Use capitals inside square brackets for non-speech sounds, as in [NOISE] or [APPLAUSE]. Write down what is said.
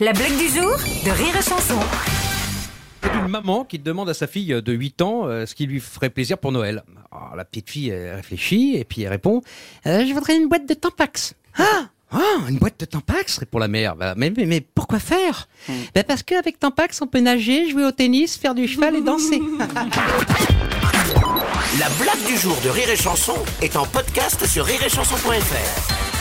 La blague du jour de Rire et Chanson. C'est une maman qui demande à sa fille de 8 ans euh, ce qui lui ferait plaisir pour Noël. Alors, la petite fille elle réfléchit et puis elle répond Euh, Je voudrais une boîte de Tampax. Ah ah, une boîte de Tampax répond la mère. Bah, mais, mais, mais pourquoi faire? Bah, Parce qu'avec Tampax, on peut nager, jouer au tennis, faire du cheval et danser. [LAUGHS] La blague du jour de Rire et Chanson est en podcast sur rireetchanson.fr.